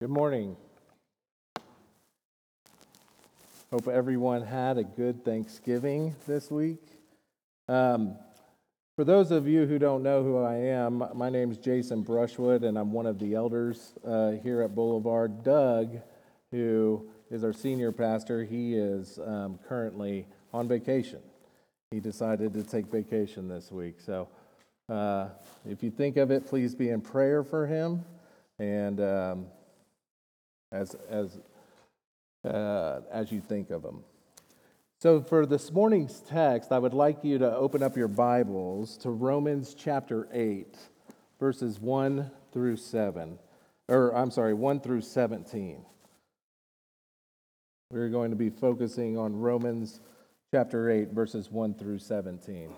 Good morning. Hope everyone had a good Thanksgiving this week. Um, for those of you who don't know who I am, my name is Jason Brushwood, and I'm one of the elders uh, here at Boulevard. Doug, who is our senior pastor, he is um, currently on vacation. He decided to take vacation this week. So uh, if you think of it, please be in prayer for him. And um, as, as, uh, as you think of them. So, for this morning's text, I would like you to open up your Bibles to Romans chapter 8, verses 1 through 7. Or, I'm sorry, 1 through 17. We're going to be focusing on Romans chapter 8, verses 1 through 17.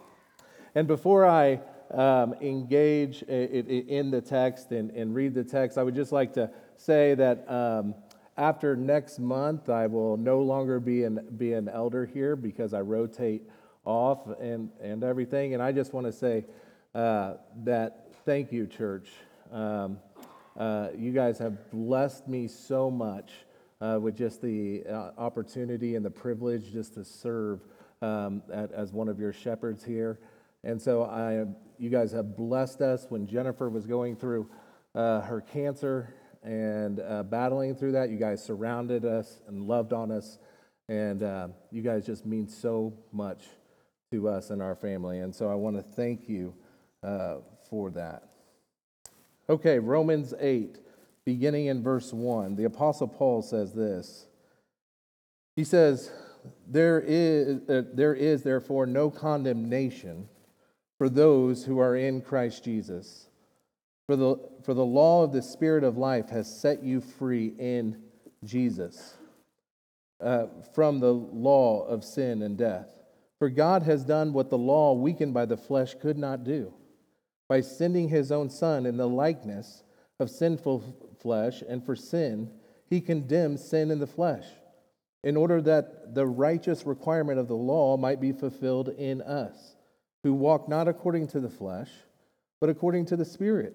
And before I um, engage in the text and, and, read the text, I would just like to say that um, after next month, I will no longer be an, be an elder here because I rotate off and, and everything. And I just want to say uh, that thank you, church. Um, uh, you guys have blessed me so much uh, with just the uh, opportunity and the privilege just to serve um, at, as one of your shepherds here. And so I, you guys have blessed us when Jennifer was going through uh, her cancer and uh, battling through that. You guys surrounded us and loved on us. And uh, you guys just mean so much to us and our family. And so I want to thank you uh, for that. Okay, Romans 8, beginning in verse 1. The Apostle Paul says this He says, There is, uh, there is therefore no condemnation for those who are in Christ Jesus. For the, for the law of the Spirit of life has set you free in Jesus uh, from the law of sin and death. For God has done what the law, weakened by the flesh, could not do. By sending his own Son in the likeness of sinful flesh, and for sin, he condemned sin in the flesh, in order that the righteous requirement of the law might be fulfilled in us, who walk not according to the flesh, but according to the Spirit.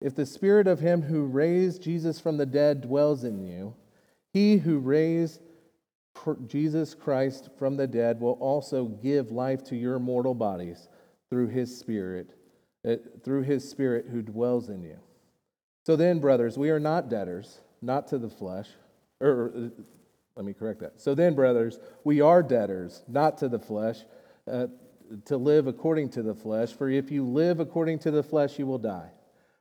If the spirit of him who raised Jesus from the dead dwells in you, he who raised Jesus Christ from the dead will also give life to your mortal bodies through his spirit, uh, through his spirit who dwells in you. So then, brothers, we are not debtors, not to the flesh, or uh, let me correct that. So then, brothers, we are debtors, not to the flesh, uh, to live according to the flesh. For if you live according to the flesh, you will die.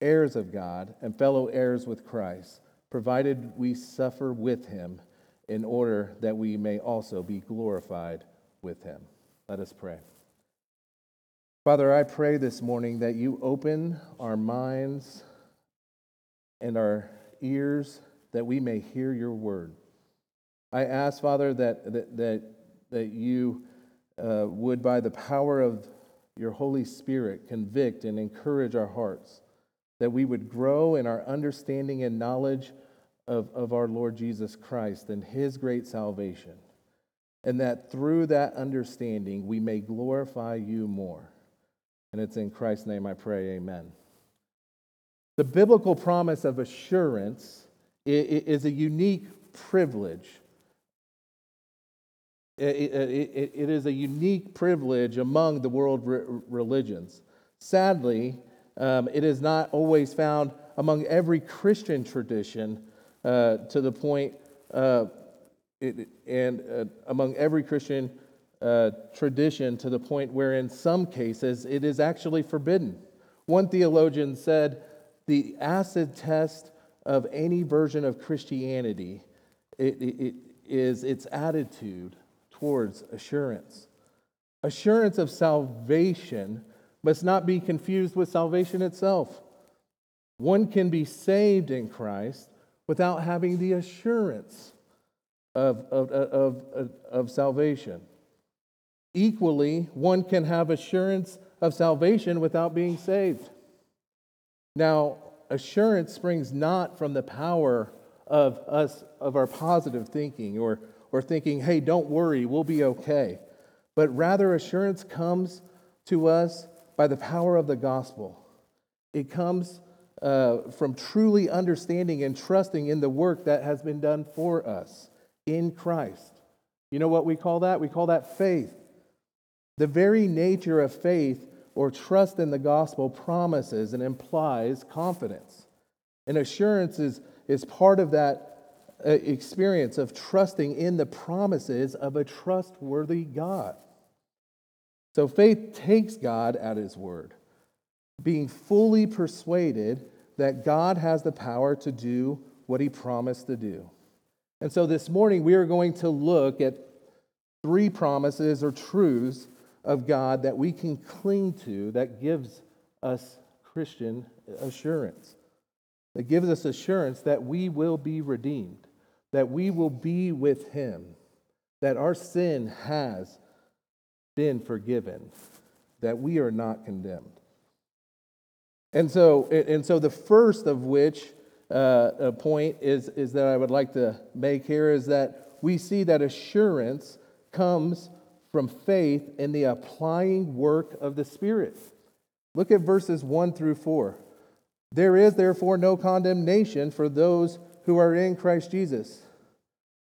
heirs of God and fellow heirs with Christ, provided we suffer with him in order that we may also be glorified with him. Let us pray. Father, I pray this morning that you open our minds and our ears that we may hear your word. I ask, Father, that, that, that, that you uh, would, by the power of your Holy Spirit, convict and encourage our hearts that we would grow in our understanding and knowledge of, of our Lord Jesus Christ and his great salvation. and that through that understanding we may glorify you more. And it's in Christ's name I pray, amen. The biblical promise of assurance is a unique privilege. It is a unique privilege among the world religions. Sadly, um, it is not always found among every Christian tradition uh, to the point, uh, it, and uh, among every Christian uh, tradition to the point where, in some cases, it is actually forbidden. One theologian said the acid test of any version of Christianity it, it is its attitude towards assurance. Assurance of salvation must not be confused with salvation itself. One can be saved in Christ without having the assurance of, of, of, of, of salvation. Equally, one can have assurance of salvation without being saved. Now, assurance springs not from the power of us, of our positive thinking or, or thinking, hey, don't worry, we'll be okay. But rather, assurance comes to us by the power of the gospel. It comes uh, from truly understanding and trusting in the work that has been done for us in Christ. You know what we call that? We call that faith. The very nature of faith or trust in the gospel promises and implies confidence. And assurance is, is part of that uh, experience of trusting in the promises of a trustworthy God. So faith takes God at his word, being fully persuaded that God has the power to do what he promised to do. And so this morning we are going to look at three promises or truths of God that we can cling to that gives us Christian assurance. That gives us assurance that we will be redeemed, that we will be with Him, that our sin has been forgiven, that we are not condemned. And so, and so the first of which uh, point is, is that I would like to make here is that we see that assurance comes from faith in the applying work of the Spirit. Look at verses 1 through 4. There is therefore no condemnation for those who are in Christ Jesus.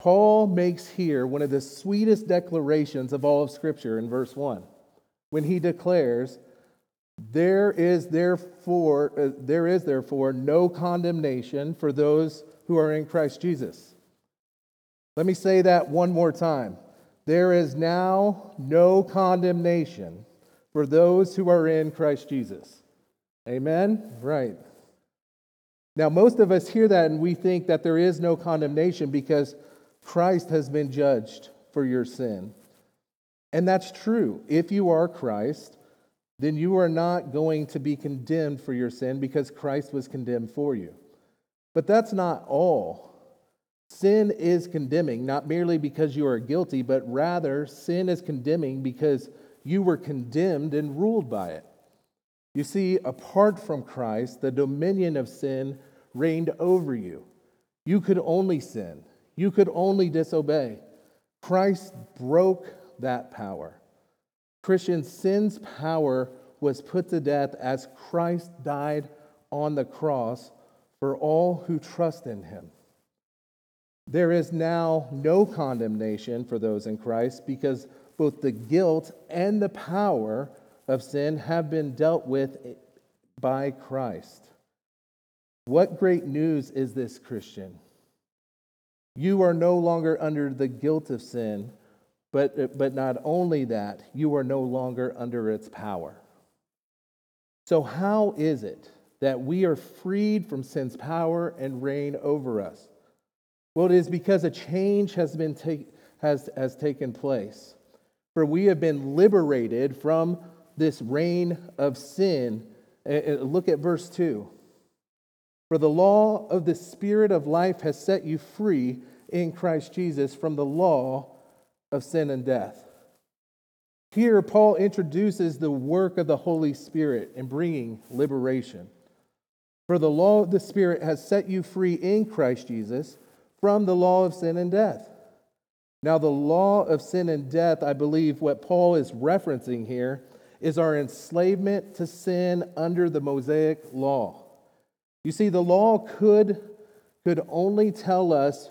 Paul makes here one of the sweetest declarations of all of Scripture in verse 1 when he declares, there is therefore, uh, there is therefore no condemnation for those who are in Christ Jesus. Let me say that one more time. There is now no condemnation for those who are in Christ Jesus. Amen? Right. Now, most of us hear that and we think that there is no condemnation because Christ has been judged for your sin. And that's true. If you are Christ, then you are not going to be condemned for your sin because Christ was condemned for you. But that's not all. Sin is condemning, not merely because you are guilty, but rather sin is condemning because you were condemned and ruled by it. You see, apart from Christ, the dominion of sin reigned over you. You could only sin, you could only disobey. Christ broke that power. Christian sin's power was put to death as Christ died on the cross for all who trust in him. There is now no condemnation for those in Christ because both the guilt and the power of sin have been dealt with by Christ. What great news is this, Christian? You are no longer under the guilt of sin, but, but not only that, you are no longer under its power. So, how is it that we are freed from sin's power and reign over us? Well, it is because a change has, been take, has, has taken place. For we have been liberated from this reign of sin. Eh, eh, look at verse 2. For the law of the Spirit of life has set you free in Christ Jesus from the law of sin and death. Here, Paul introduces the work of the Holy Spirit in bringing liberation. For the law of the Spirit has set you free in Christ Jesus from the law of sin and death. Now, the law of sin and death, I believe what Paul is referencing here is our enslavement to sin under the Mosaic law. You see, the law could, could only tell us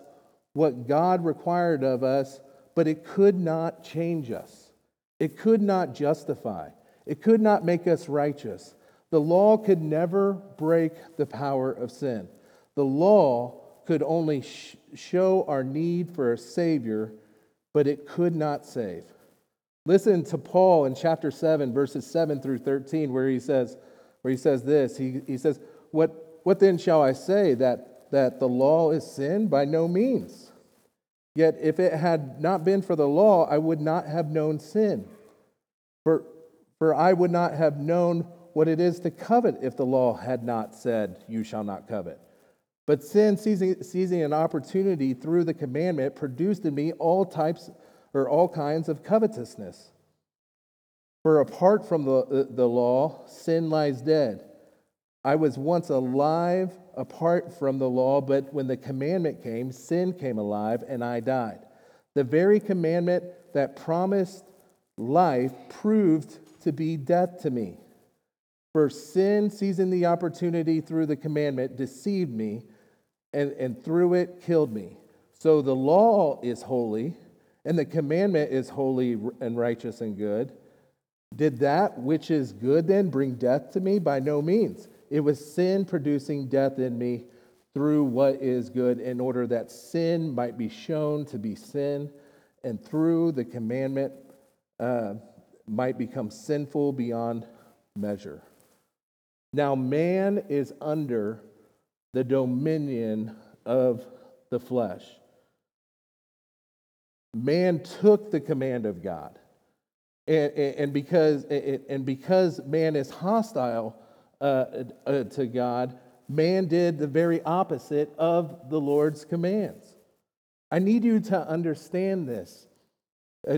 what God required of us, but it could not change us. It could not justify. It could not make us righteous. The law could never break the power of sin. The law could only sh- show our need for a Savior, but it could not save. Listen to Paul in chapter 7, verses 7 through 13, where he says, where he says this. He, he says, what, what then shall I say? That, that the law is sin? By no means. Yet if it had not been for the law, I would not have known sin. For, for I would not have known what it is to covet if the law had not said, You shall not covet. But sin, seizing, seizing an opportunity through the commandment, produced in me all types or all kinds of covetousness. For apart from the, the law, sin lies dead. I was once alive apart from the law, but when the commandment came, sin came alive and I died. The very commandment that promised life proved to be death to me. For sin, seizing the opportunity through the commandment, deceived me and, and through it killed me. So the law is holy, and the commandment is holy and righteous and good. Did that which is good then bring death to me? By no means. It was sin producing death in me through what is good, in order that sin might be shown to be sin, and through the commandment uh, might become sinful beyond measure. Now, man is under the dominion of the flesh. Man took the command of God. And, and, because, and because man is hostile uh, uh, to God, man did the very opposite of the Lord's commands. I need you to understand this uh,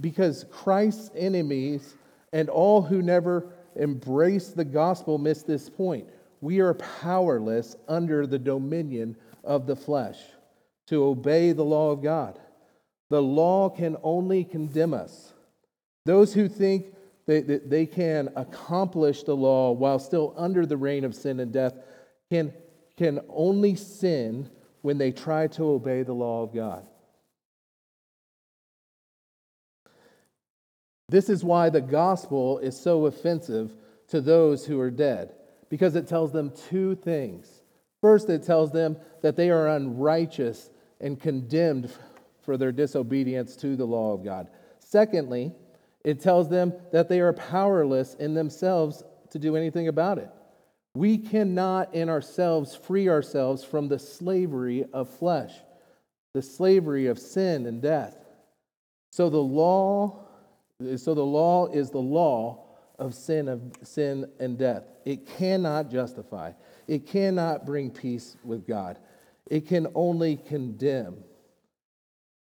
because Christ's enemies and all who never embrace the gospel miss this point we are powerless under the dominion of the flesh to obey the law of God. The law can only condemn us. Those who think that they can accomplish the law while still under the reign of sin and death can, can only sin when they try to obey the law of God. This is why the gospel is so offensive to those who are dead because it tells them two things. First, it tells them that they are unrighteous and condemned for their disobedience to the law of God. Secondly, it tells them that they are powerless in themselves to do anything about it. We cannot in ourselves free ourselves from the slavery of flesh, the slavery of sin and death. So the law so the law is the law of sin of sin and death. It cannot justify. It cannot bring peace with God. It can only condemn.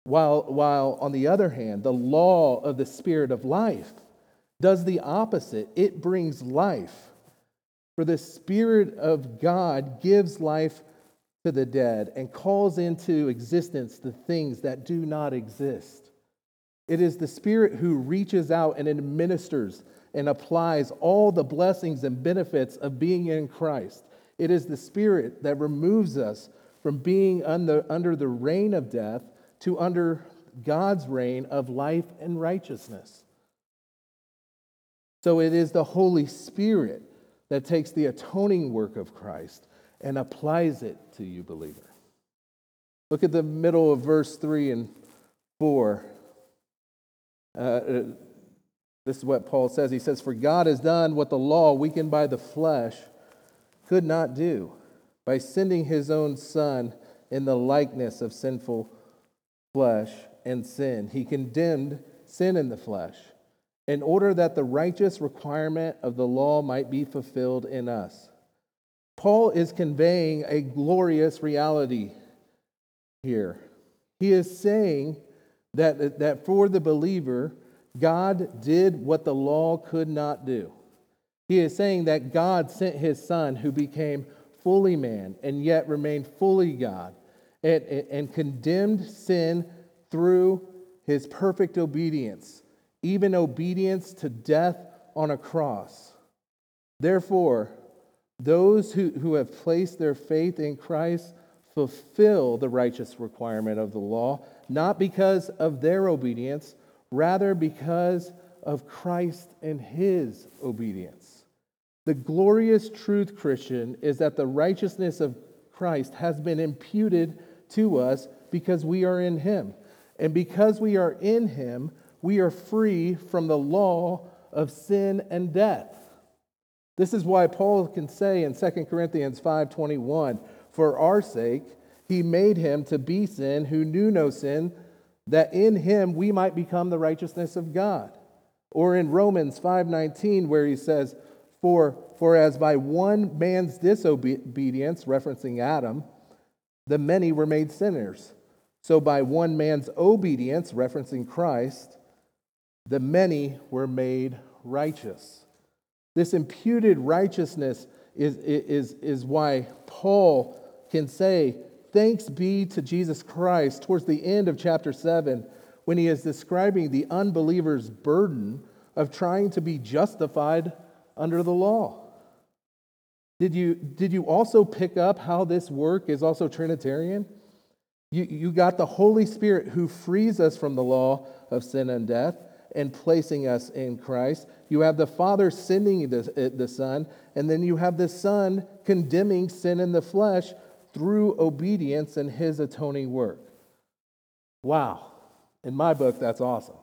While, while on the other hand, the law of the Spirit of life does the opposite. It brings life. For the Spirit of God gives life to the dead and calls into existence the things that do not exist. It is the Spirit who reaches out and administers and applies all the blessings and benefits of being in Christ. It is the Spirit that removes us from being under, under the reign of death to under God's reign of life and righteousness. So it is the Holy Spirit that takes the atoning work of Christ and applies it to you, believer. Look at the middle of verse 3 and 4. Uh, this is what Paul says. He says, For God has done what the law, weakened by the flesh, could not do by sending his own Son in the likeness of sinful flesh and sin. He condemned sin in the flesh, in order that the righteous requirement of the law might be fulfilled in us. Paul is conveying a glorious reality here. He is saying that, that for the believer, God did what the law could not do. He is saying that God sent his son who became fully man and yet remained fully God and, and condemned sin through his perfect obedience, even obedience to death on a cross. Therefore, those who, who have placed their faith in Christ fulfill the righteous requirement of the law, not because of their obedience, rather because of Christ and his obedience. The glorious truth, Christian, is that the righteousness of Christ has been imputed to us because we are in him. And because we are in him, we are free from the law of sin and death. This is why Paul can say in 2 Corinthians 5:21, "For our sake he made him to be sin who knew no sin, that in him we might become the righteousness of God." Or in Romans 5:19 where he says, "For for as by one man's disobedience, referencing Adam, the many were made sinners, so by one man's obedience, referencing Christ, the many were made righteous." This imputed righteousness is, is, is why Paul can say, Thanks be to Jesus Christ, towards the end of chapter 7, when he is describing the unbeliever's burden of trying to be justified under the law. Did you, did you also pick up how this work is also Trinitarian? You, you got the Holy Spirit who frees us from the law of sin and death and placing us in Christ. You have the Father sending the, the Son, and then you have the Son condemning sin in the flesh through obedience and his atoning work. Wow. In my book, that's awesome.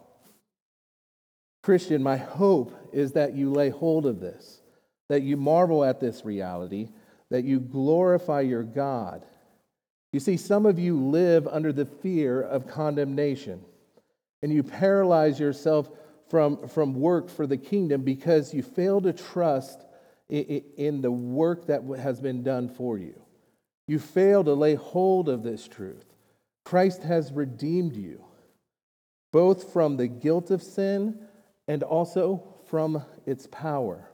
Christian, my hope is that you lay hold of this, that you marvel at this reality, that you glorify your God. You see, some of you live under the fear of condemnation and you paralyze yourself from, from work for the kingdom because you fail to trust in, in the work that has been done for you. You fail to lay hold of this truth. Christ has redeemed you, both from the guilt of sin and also from its power.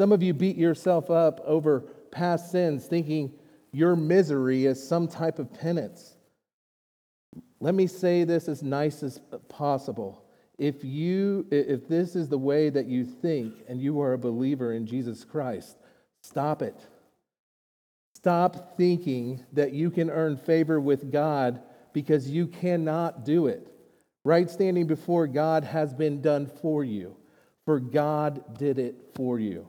Some of you beat yourself up over past sins, thinking your misery is some type of penance. Let me say this as nice as possible. If you if this is the way that you think and you are a believer in Jesus Christ, stop it. Stop thinking that you can earn favor with God because you cannot do it. Right standing before God has been done for you, for God did it for you.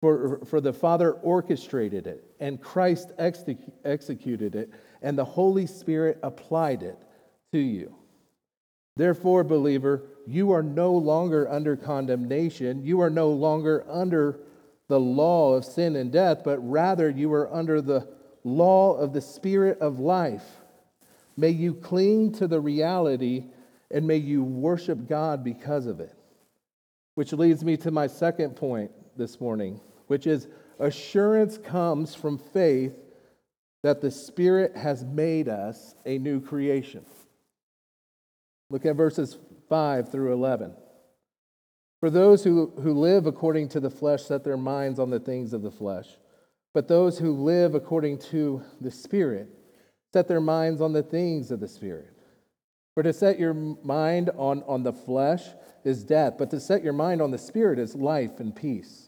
For, for the Father orchestrated it, and Christ executed it, and the Holy Spirit applied it to you. Therefore, believer, you are no longer under condemnation. You are no longer under the law of sin and death, but rather you are under the law of the Spirit of life. May you cling to the reality and may you worship God because of it. Which leads me to my second point this morning which is assurance comes from faith that the Spirit has made us a new creation. Look at verses 5 through 11. For those who, who live according to the flesh set their minds on the things of the flesh, but those who live according to the Spirit set their minds on the things of the Spirit. For to set your mind on, on the flesh is death, but to set your mind on the Spirit is life and peace.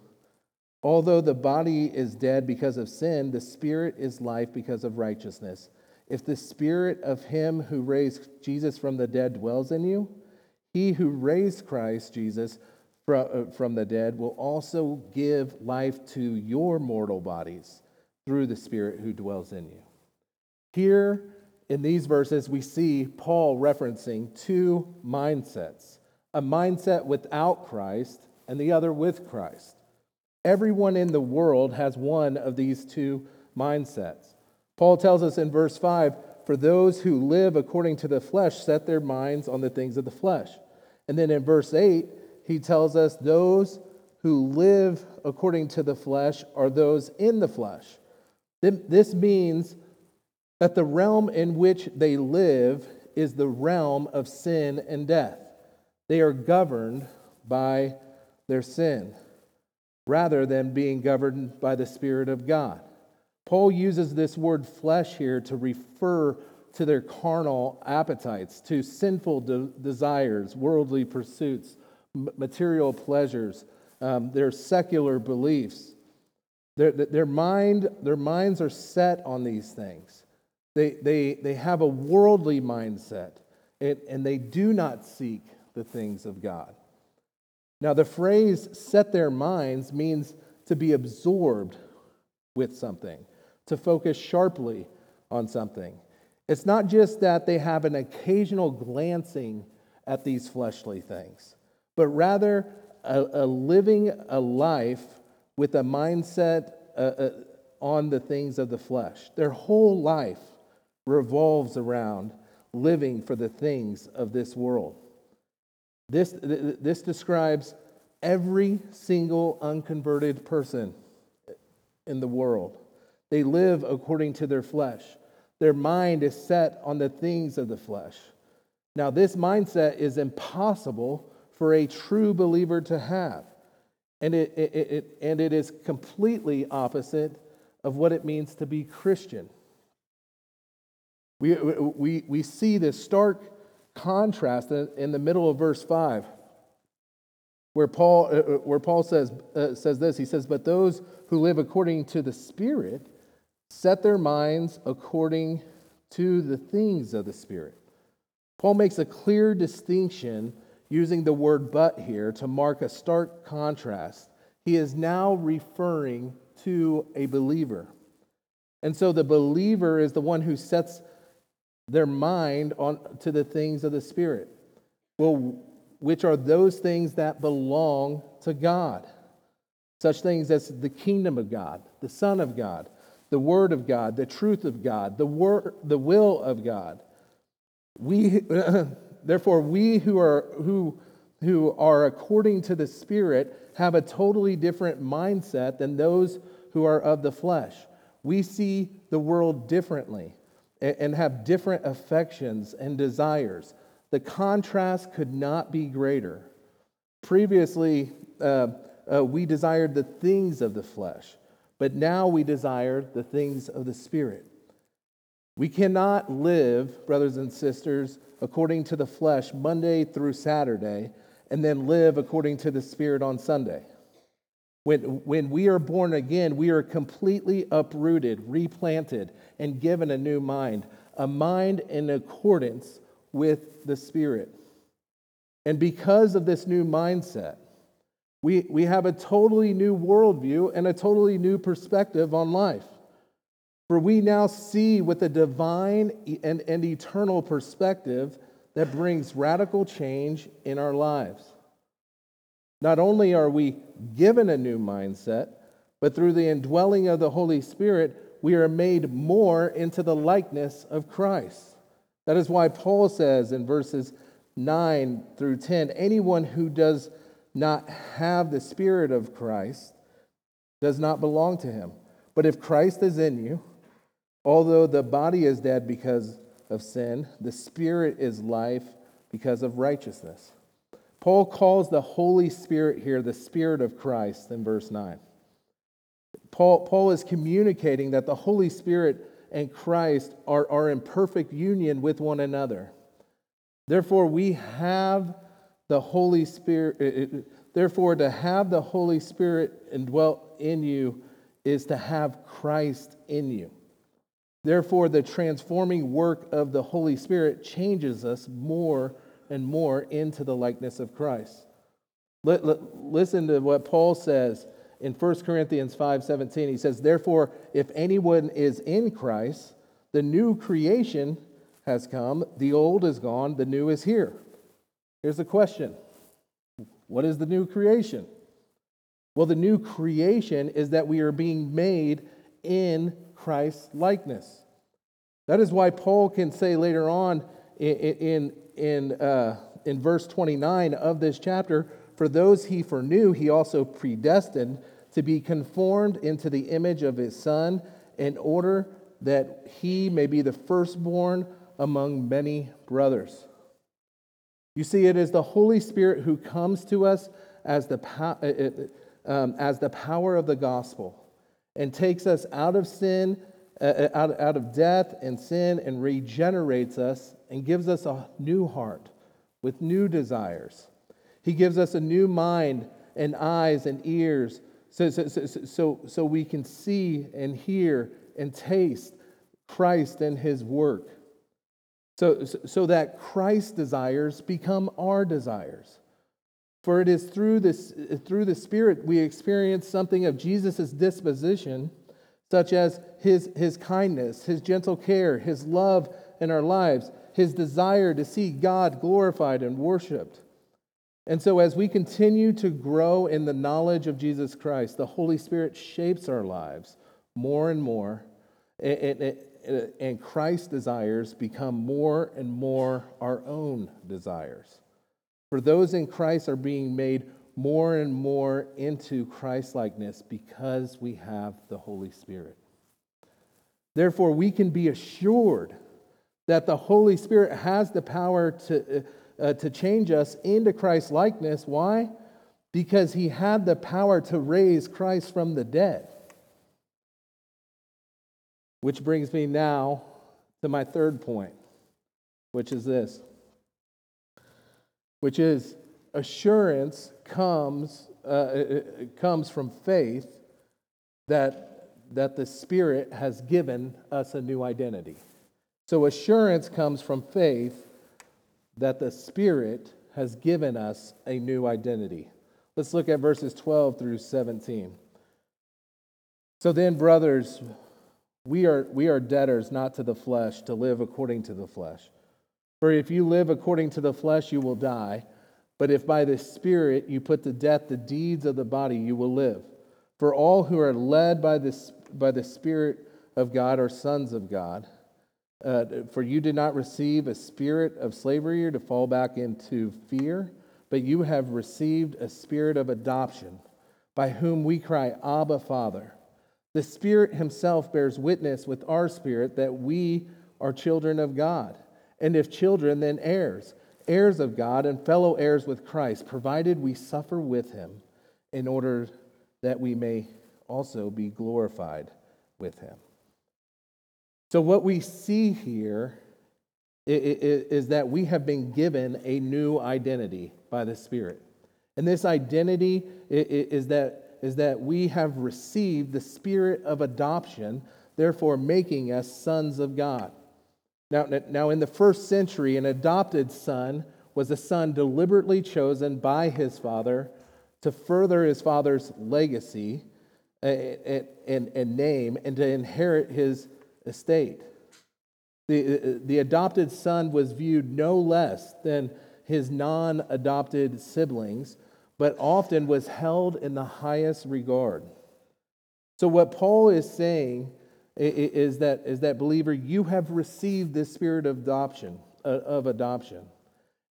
Although the body is dead because of sin, the spirit is life because of righteousness. If the spirit of him who raised Jesus from the dead dwells in you, he who raised Christ Jesus uh, from the dead will also give life to your mortal bodies through the Spirit who dwells in you. Here in these verses, we see Paul referencing two mindsets a mindset without Christ and the other with Christ. Everyone in the world has one of these two mindsets. Paul tells us in verse 5 For those who live according to the flesh set their minds on the things of the flesh. And then in verse 8, he tells us those who live according to the flesh are those in the flesh. This means that the realm in which they live is the realm of sin and death. They are governed by their sin rather than being governed by the Spirit of God. Paul uses this word flesh here to refer to their carnal appetites, to sinful de- desires, worldly pursuits, m- material pleasures, um, their secular beliefs. Their, their, mind, their minds are set on these things. They, they, they have a worldly mindset, and, and they do not seek the things of God. Now, the phrase set their minds means to be absorbed with something, to focus sharply on something. It's not just that they have an occasional glancing at these fleshly things, but rather a, a living a life with a mindset uh, uh, on the things of the flesh. Their whole life revolves around living for the things of this world. This, this describes every single unconverted person in the world. They live according to their flesh. Their mind is set on the things of the flesh. Now, this mindset is impossible for a true believer to have. And it, it, it, and it is completely opposite of what it means to be Christian. We, we, we see this stark contrast in the middle of verse 5 where Paul, uh, uh, where Paul says, uh, says this. He says, But those who live according to the Spirit set their minds according to the things of the Spirit. Paul makes a clear distinction using the word but here to mark a stark contrast. He is now referring to a believer. And so the believer is the one who sets their mind on to the things of the Spirit. Well, which are those things that belong to God. Such things as the kingdom of God, the Son of God, the Word of God, the truth of God, the, word, the will of God. We, therefore, we who are, who, who are according to the Spirit have a totally different mindset than those who are of the flesh. We see the world differently and have different affections and desires. The contrast could not be greater. Previously, uh, uh, we desired the things of the flesh, but now we desire the things of the Spirit. We cannot live, brothers and sisters, according to the flesh Monday through Saturday and then live according to the Spirit on Sunday. When, when we are born again, we are completely uprooted, replanted, and given a new mind, a mind in accordance with the Spirit. And because of this new mindset, we, we have a totally new worldview and a totally new perspective on life. For we now see with a divine and, and eternal perspective that brings radical change in our lives. Not only are we given a new mindset, but through the indwelling of the Holy Spirit, we are made more into the likeness of Christ. That is why Paul says in verses 9 through 10 anyone who does not have the Spirit of Christ does not belong to him. But if Christ is in you, although the body is dead because of sin, the Spirit is life because of righteousness. Paul calls the Holy Spirit here the Spirit of Christ in verse 9. Paul, Paul is communicating that the Holy Spirit and Christ are, are in perfect union with one another. Therefore, we have the Holy Spirit. Uh, uh, therefore, to have the Holy Spirit indwelt in you is to have Christ in you. Therefore, the transforming work of the Holy Spirit changes us more and more into the likeness of Christ. Listen to what Paul says in 1 Corinthians 5:17. He says, "Therefore, if anyone is in Christ, the new creation has come, the old is gone, the new is here." Here's the question. What is the new creation? Well, the new creation is that we are being made in Christ's likeness. That is why Paul can say later on in, in, in, uh, in verse 29 of this chapter, for those he foreknew, he also predestined to be conformed into the image of his Son, in order that he may be the firstborn among many brothers. You see, it is the Holy Spirit who comes to us as the, uh, uh, um, as the power of the gospel and takes us out of sin, uh, uh, out, out of death and sin, and regenerates us and gives us a new heart with new desires. He gives us a new mind and eyes and ears so, so, so, so, so we can see and hear and taste Christ and his work. So, so that Christ's desires become our desires. For it is through, this, through the Spirit we experience something of Jesus' disposition, such as his, his kindness, his gentle care, his love in our lives, his desire to see God glorified and worshiped. And so, as we continue to grow in the knowledge of Jesus Christ, the Holy Spirit shapes our lives more and more, and, and, Christ's desires become more and more our own desires. For those in Christ are being made more and more into Christ likeness because we have the Holy Spirit. Therefore, we can be assured that the Holy Spirit has the power to uh, to change us into Christ's likeness. Why? Because he had the power to raise Christ from the dead. Which brings me now to my third point, which is this, which is assurance comes, uh, comes from faith that, that the Spirit has given us a new identity. So assurance comes from faith that the Spirit has given us a new identity. Let's look at verses 12 through 17. So then, brothers, we are, we are debtors not to the flesh to live according to the flesh. For if you live according to the flesh, you will die. But if by the Spirit you put to death the deeds of the body, you will live. For all who are led by the, by the Spirit of God are sons of God. Uh, for you did not receive a spirit of slavery or to fall back into fear, but you have received a spirit of adoption, by whom we cry, Abba, Father. The Spirit Himself bears witness with our spirit that we are children of God. And if children, then heirs, heirs of God and fellow heirs with Christ, provided we suffer with Him in order that we may also be glorified with Him. So, what we see here is that we have been given a new identity by the Spirit. And this identity is that, is that we have received the spirit of adoption, therefore making us sons of God. Now, now, in the first century, an adopted son was a son deliberately chosen by his father to further his father's legacy and, and, and name and to inherit his estate. The, the adopted son was viewed no less than his non adopted siblings, but often was held in the highest regard. So, what Paul is saying is that, is that believer, you have received this spirit of adoption, uh, of adoption.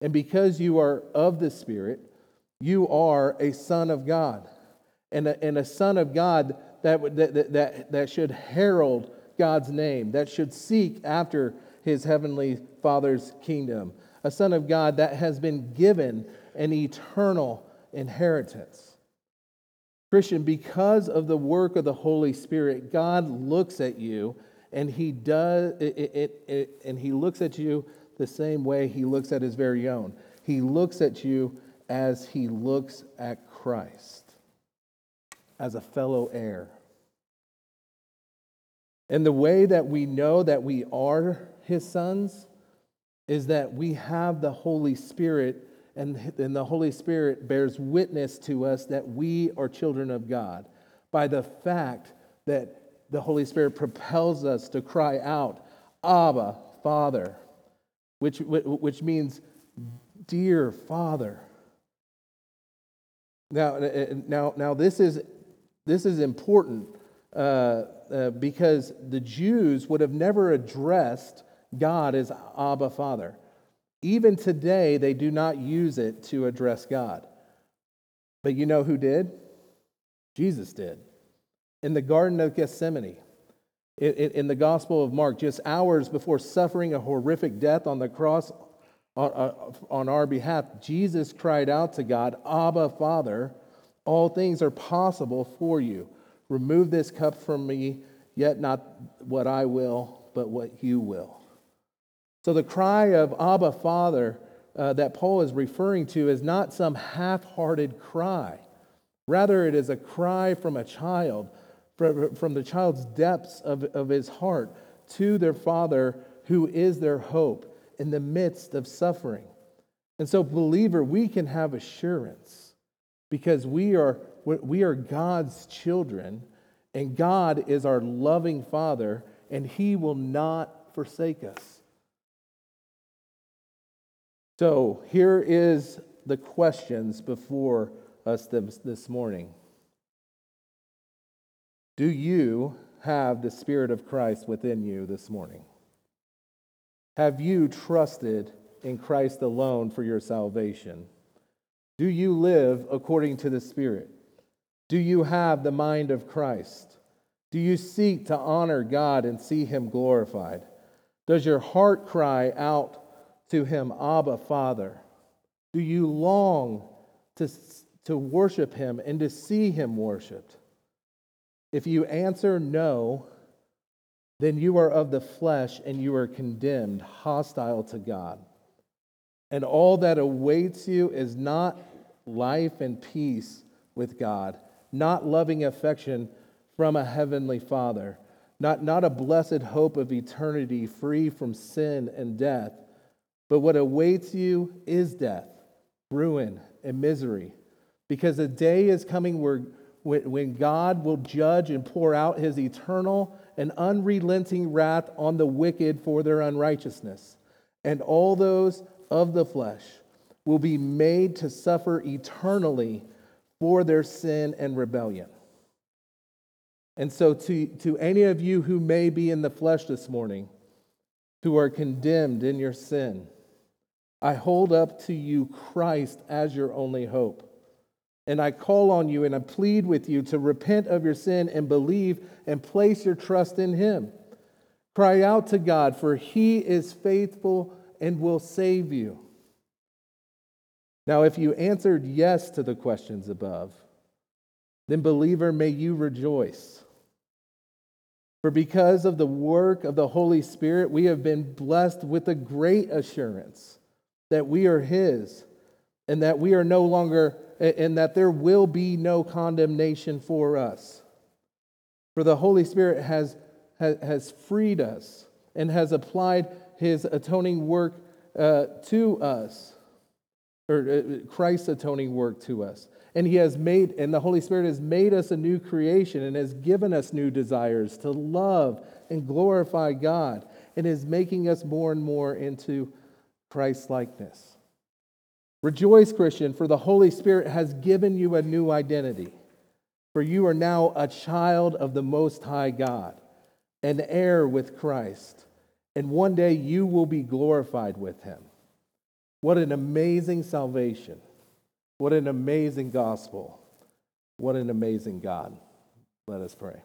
And because you are of the Spirit, you are a son of God. And a, and a son of God that, that, that, that should herald God's name, that should seek after his heavenly Father's kingdom, a son of God that has been given an eternal inheritance. Christian, because of the work of the Holy Spirit, God looks at you and he does it, it, it, and he looks at you the same way he looks at his very own. He looks at you as he looks at Christ, as a fellow heir. And the way that we know that we are his sons is that we have the Holy Spirit and, and the Holy Spirit bears witness to us that we are children of God by the fact that the Holy Spirit propels us to cry out, Abba, Father, which, which means dear Father. Now, now, now this, is, this is important uh, uh, because the Jews would have never addressed God as Abba Father. Even today, they do not use it to address God. But you know who did? Jesus did. In the Garden of Gethsemane, in the Gospel of Mark, just hours before suffering a horrific death on the cross on our behalf, Jesus cried out to God, Abba, Father, all things are possible for you. Remove this cup from me, yet not what I will, but what you will. So the cry of Abba, Father, uh, that Paul is referring to is not some half hearted cry. Rather, it is a cry from a child, from, from the child's depths of, of his heart to their father, who is their hope in the midst of suffering. And so, believer, we can have assurance because we are, we are God's children, and God is our loving Father, and He will not forsake us. So here is the questions before us this morning. Do you have the Spirit of Christ within you this morning? Have you trusted in Christ alone for your salvation? Do you live according to the Spirit? Do you have the mind of Christ? Do you seek to honor God and see Him glorified? Does your heart cry out to him, Abba, Father? Do you long to, to worship him and to see him worshiped? If you answer no, then you are of the flesh and you are condemned, hostile to God. And all that awaits you is not life and peace with God, not loving affection from a heavenly Father, not, not a blessed hope of eternity free from sin and death but what awaits you is death, ruin, and misery. Because a day is coming where, when God will judge and pour out his eternal and unrelenting wrath on the wicked for their unrighteousness. And all those of the flesh will be made to suffer eternally for their sin and rebellion. And so, to, to any of you who may be in the flesh this morning, who are condemned in your sin, I hold up to you Christ as your only hope. And I call on you and I plead with you to repent of your sin and believe and place your trust in Him. Cry out to God, for He is faithful and will save you. Now, if you answered yes to the questions above, then, believer, may you rejoice. For because of the work of the Holy Spirit, we have been blessed with a great assurance that we are His and that we are no longer, and that there will be no condemnation for us. For the Holy Spirit has, has freed us and has applied His atoning work uh, to us, or uh, Christ's atoning work to us. And He has made, and the Holy Spirit has made us a new creation and has given us new desires to love and glorify God and is making us more and more into Christ likeness. Rejoice, Christian, for the Holy Spirit has given you a new identity. For you are now a child of the Most High God, an heir with Christ, and one day you will be glorified with him. What an amazing salvation! What an amazing gospel! What an amazing God. Let us pray.